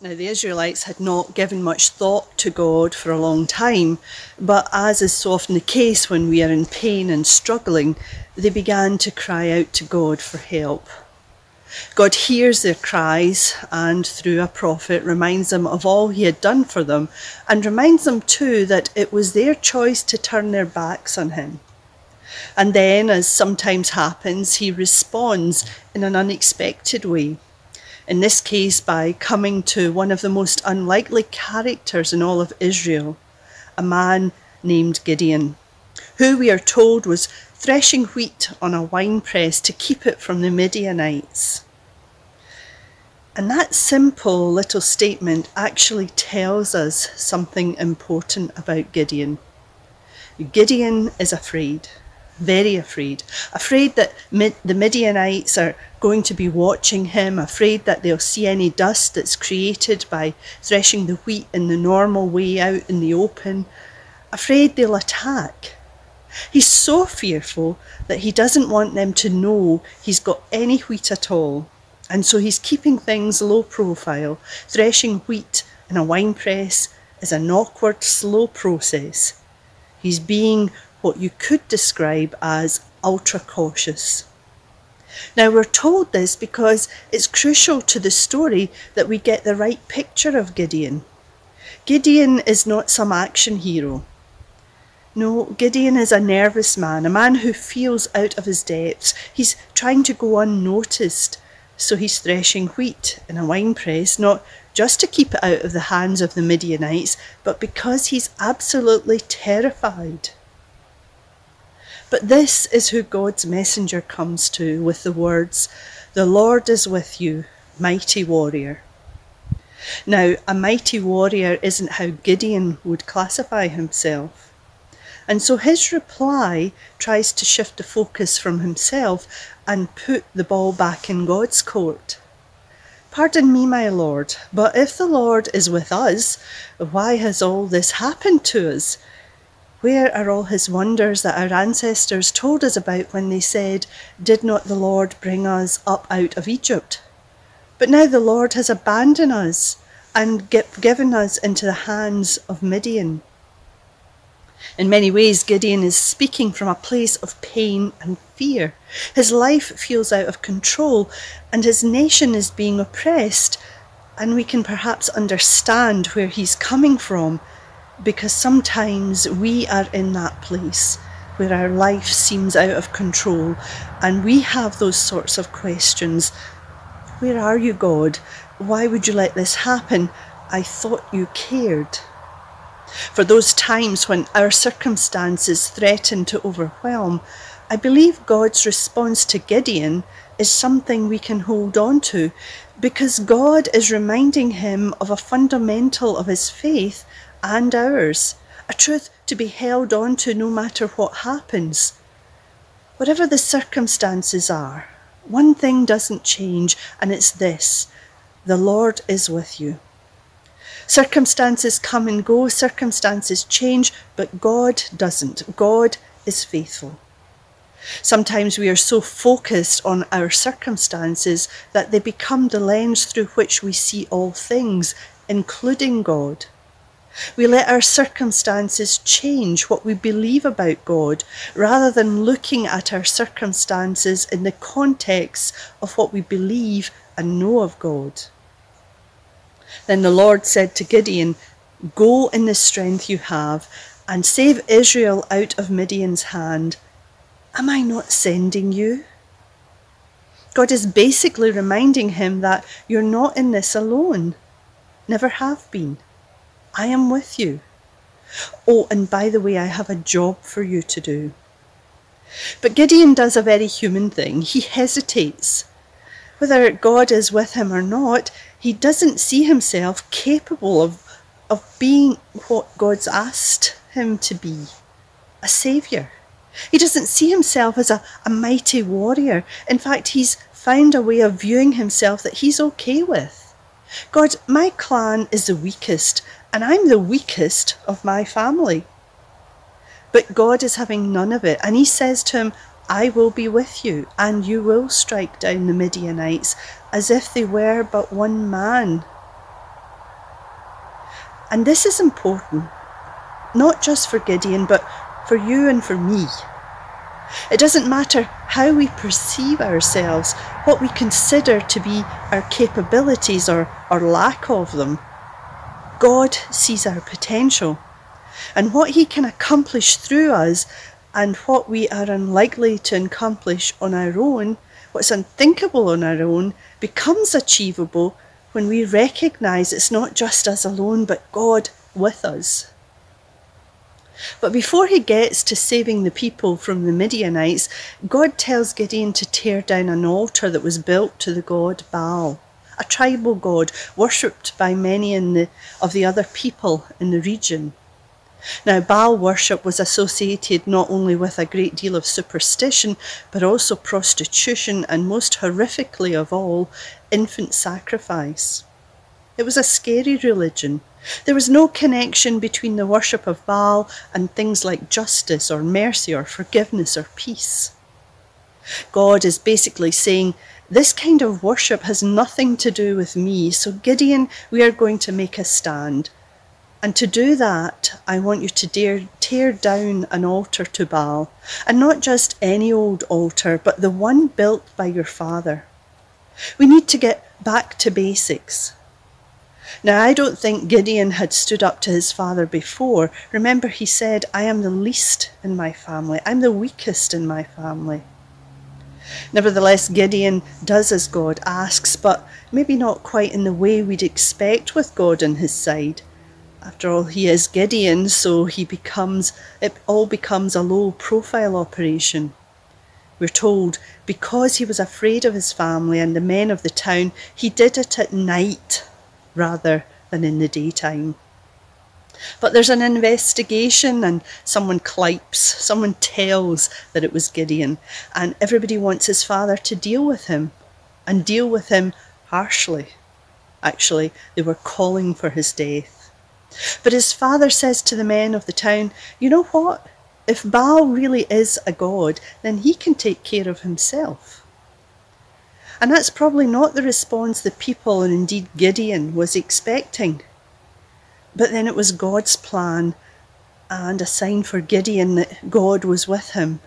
Now, the Israelites had not given much thought to God for a long time, but as is so often the case when we are in pain and struggling, they began to cry out to God for help. God hears their cries and, through a prophet, reminds them of all he had done for them and reminds them too that it was their choice to turn their backs on him. And then, as sometimes happens, he responds in an unexpected way in this case by coming to one of the most unlikely characters in all of Israel, a man named Gideon, who we are told was threshing wheat on a winepress to keep it from the Midianites. And that simple little statement actually tells us something important about Gideon. Gideon is afraid very afraid. Afraid that the Midianites are going to be watching him, afraid that they'll see any dust that's created by threshing the wheat in the normal way out in the open, afraid they'll attack. He's so fearful that he doesn't want them to know he's got any wheat at all. And so he's keeping things low profile. Threshing wheat in a wine press is an awkward, slow process. He's being what you could describe as ultra cautious. Now, we're told this because it's crucial to the story that we get the right picture of Gideon. Gideon is not some action hero. No, Gideon is a nervous man, a man who feels out of his depths. He's trying to go unnoticed, so he's threshing wheat in a wine press, not just to keep it out of the hands of the Midianites, but because he's absolutely terrified. But this is who God's messenger comes to with the words, The Lord is with you, mighty warrior. Now, a mighty warrior isn't how Gideon would classify himself. And so his reply tries to shift the focus from himself and put the ball back in God's court. Pardon me, my Lord, but if the Lord is with us, why has all this happened to us? Where are all his wonders that our ancestors told us about when they said, Did not the Lord bring us up out of Egypt? But now the Lord has abandoned us and given us into the hands of Midian. In many ways, Gideon is speaking from a place of pain and fear. His life feels out of control and his nation is being oppressed. And we can perhaps understand where he's coming from because sometimes we are in that place where our life seems out of control and we have those sorts of questions. Where are you, God? Why would you let this happen? I thought you cared. For those times when our circumstances threaten to overwhelm, I believe God's response to Gideon is something we can hold on to because God is reminding him of a fundamental of his faith and ours, a truth to be held on to no matter what happens. Whatever the circumstances are, one thing doesn't change, and it's this the Lord is with you. Circumstances come and go, circumstances change, but God doesn't. God is faithful. Sometimes we are so focused on our circumstances that they become the lens through which we see all things, including God. We let our circumstances change what we believe about God rather than looking at our circumstances in the context of what we believe and know of God. Then the Lord said to Gideon, Go in the strength you have and save Israel out of Midian's hand. Am I not sending you? God is basically reminding him that you're not in this alone, never have been. I am with you. Oh, and by the way, I have a job for you to do. But Gideon does a very human thing. He hesitates. Whether God is with him or not, he doesn't see himself capable of, of being what God's asked him to be a saviour. He doesn't see himself as a, a mighty warrior. In fact, he's found a way of viewing himself that he's okay with. God, my clan is the weakest, and I'm the weakest of my family. But God is having none of it, and He says to him, I will be with you, and you will strike down the Midianites as if they were but one man. And this is important, not just for Gideon, but for you and for me. It doesn't matter how we perceive ourselves, what we consider to be our capabilities or, or lack of them. God sees our potential and what He can accomplish through us and what we are unlikely to accomplish on our own, what's unthinkable on our own, becomes achievable when we recognize it's not just us alone, but God with us. But before he gets to saving the people from the Midianites, God tells Gideon to tear down an altar that was built to the god Baal, a tribal god worshipped by many the, of the other people in the region. Now, Baal worship was associated not only with a great deal of superstition, but also prostitution, and most horrifically of all, infant sacrifice. It was a scary religion. There was no connection between the worship of Baal and things like justice or mercy or forgiveness or peace. God is basically saying, This kind of worship has nothing to do with me, so Gideon, we are going to make a stand. And to do that, I want you to dare, tear down an altar to Baal, and not just any old altar, but the one built by your father. We need to get back to basics. Now, I don't think Gideon had stood up to his father before. Remember, he said, I am the least in my family, I'm the weakest in my family. Nevertheless, Gideon does as God asks, but maybe not quite in the way we'd expect with God on his side. After all, he is Gideon, so he becomes it all becomes a low profile operation. We're told because he was afraid of his family and the men of the town, he did it at night rather than in the daytime. But there's an investigation, and someone clipes, someone tells that it was Gideon, and everybody wants his father to deal with him and deal with him harshly. Actually, they were calling for his death. But his father says to the men of the town, You know what? If Baal really is a god, then he can take care of himself. And that's probably not the response the people, and indeed Gideon, was expecting. But then it was God's plan and a sign for Gideon that God was with him.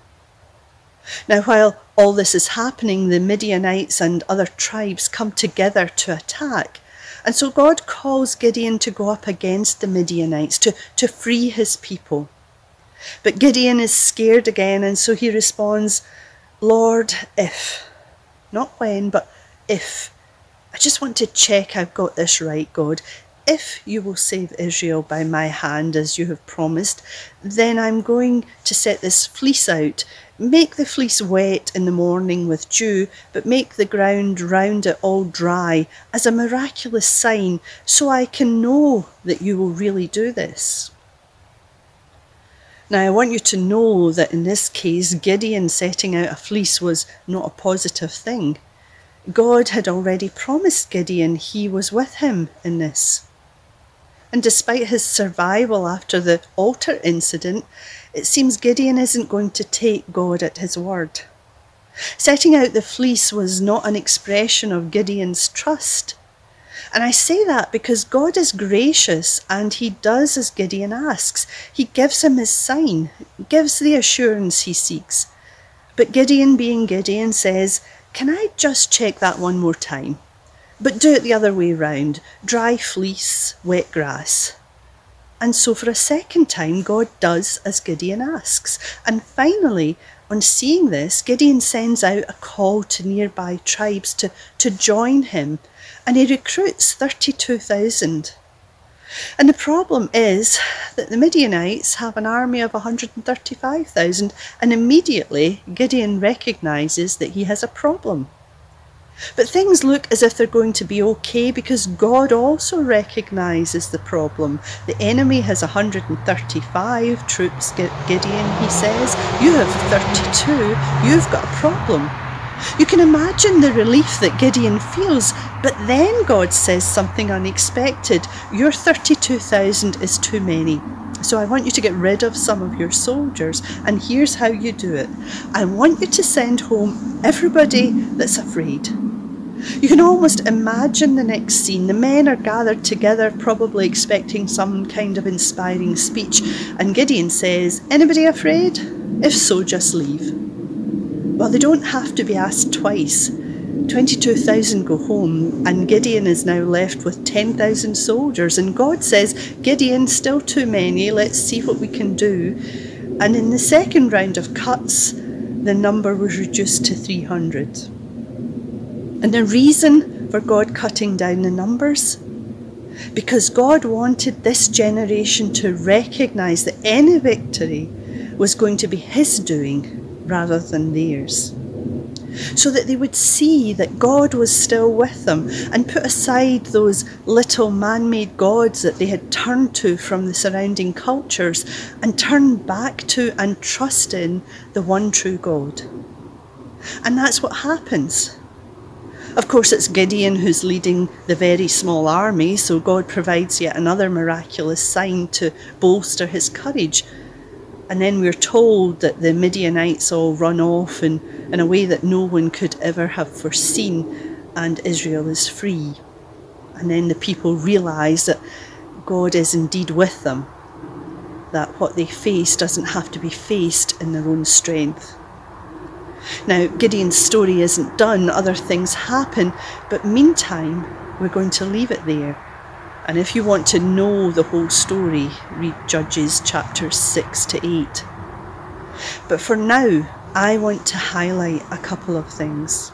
Now, while all this is happening, the Midianites and other tribes come together to attack. And so God calls Gideon to go up against the Midianites, to, to free his people. But Gideon is scared again, and so he responds, Lord, if. Not when, but if. I just want to check I've got this right, God. If you will save Israel by my hand as you have promised, then I'm going to set this fleece out Make the fleece wet in the morning with dew, but make the ground round it all dry as a miraculous sign, so I can know that you will really do this. Now, I want you to know that in this case, Gideon setting out a fleece was not a positive thing. God had already promised Gideon he was with him in this. And despite his survival after the altar incident, it seems Gideon isn't going to take God at his word. Setting out the fleece was not an expression of Gideon's trust. And I say that because God is gracious and he does as Gideon asks. He gives him his sign, gives the assurance he seeks. But Gideon, being Gideon, says, Can I just check that one more time? But do it the other way round dry fleece, wet grass. And so, for a second time, God does as Gideon asks. And finally, on seeing this, Gideon sends out a call to nearby tribes to, to join him, and he recruits 32,000. And the problem is that the Midianites have an army of 135,000, and immediately Gideon recognises that he has a problem. But things look as if they're going to be okay because God also recognises the problem. The enemy has 135 troops, Gideon, he says. You have 32. You've got a problem. You can imagine the relief that Gideon feels, but then God says something unexpected. Your 32,000 is too many. So I want you to get rid of some of your soldiers, and here's how you do it. I want you to send home everybody that's afraid. You can almost imagine the next scene. The men are gathered together, probably expecting some kind of inspiring speech, and Gideon says, Anybody afraid? If so, just leave. Well, they don't have to be asked twice. 22,000 go home, and Gideon is now left with 10,000 soldiers. And God says, Gideon, still too many, let's see what we can do. And in the second round of cuts, the number was reduced to 300. And the reason for God cutting down the numbers? Because God wanted this generation to recognize that any victory was going to be His doing rather than theirs. So that they would see that God was still with them and put aside those little man made gods that they had turned to from the surrounding cultures and turn back to and trust in the one true God. And that's what happens. Of course, it's Gideon who's leading the very small army, so God provides yet another miraculous sign to bolster his courage. And then we're told that the Midianites all run off in, in a way that no one could ever have foreseen, and Israel is free. And then the people realise that God is indeed with them, that what they face doesn't have to be faced in their own strength. Now, Gideon's story isn't done, other things happen, but meantime, we're going to leave it there. And if you want to know the whole story, read Judges chapters 6 to 8. But for now, I want to highlight a couple of things.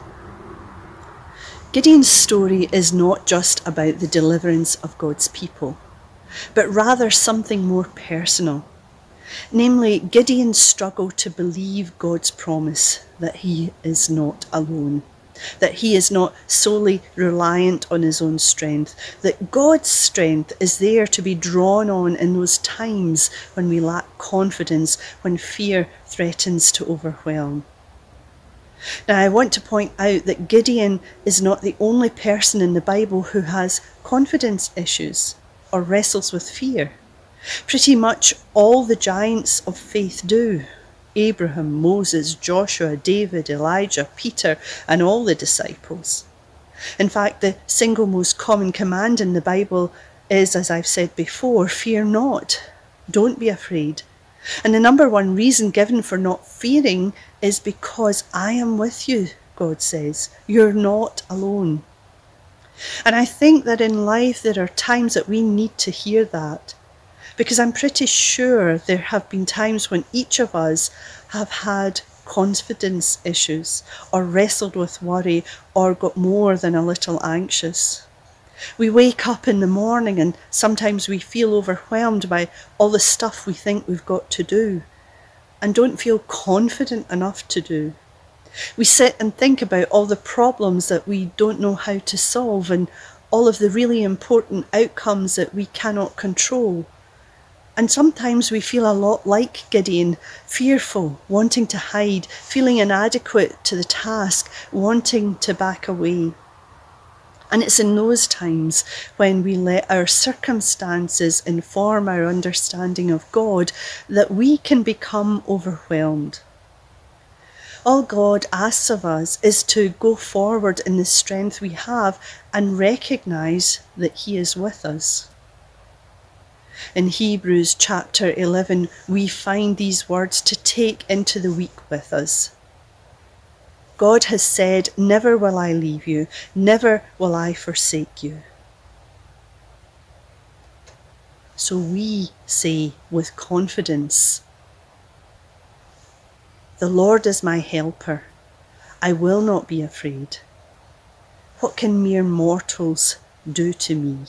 Gideon's story is not just about the deliverance of God's people, but rather something more personal namely Gideon's struggle to believe God's promise that he is not alone, that he is not solely reliant on his own strength, that God's strength is there to be drawn on in those times when we lack confidence, when fear threatens to overwhelm. Now, I want to point out that Gideon is not the only person in the Bible who has confidence issues or wrestles with fear. Pretty much all the giants of faith do. Abraham, Moses, Joshua, David, Elijah, Peter, and all the disciples. In fact, the single most common command in the Bible is, as I've said before, fear not. Don't be afraid. And the number one reason given for not fearing is because I am with you, God says. You're not alone. And I think that in life there are times that we need to hear that because I'm pretty sure there have been times when each of us have had confidence issues or wrestled with worry or got more than a little anxious. We wake up in the morning and sometimes we feel overwhelmed by all the stuff we think we've got to do and don't feel confident enough to do. We sit and think about all the problems that we don't know how to solve and all of the really important outcomes that we cannot control. And sometimes we feel a lot like Gideon, fearful, wanting to hide, feeling inadequate to the task, wanting to back away. And it's in those times when we let our circumstances inform our understanding of God that we can become overwhelmed. All God asks of us is to go forward in the strength we have and recognise that He is with us. In Hebrews chapter 11, we find these words to take into the week with us. God has said, Never will I leave you, never will I forsake you. So we say with confidence, The Lord is my helper. I will not be afraid. What can mere mortals do to me?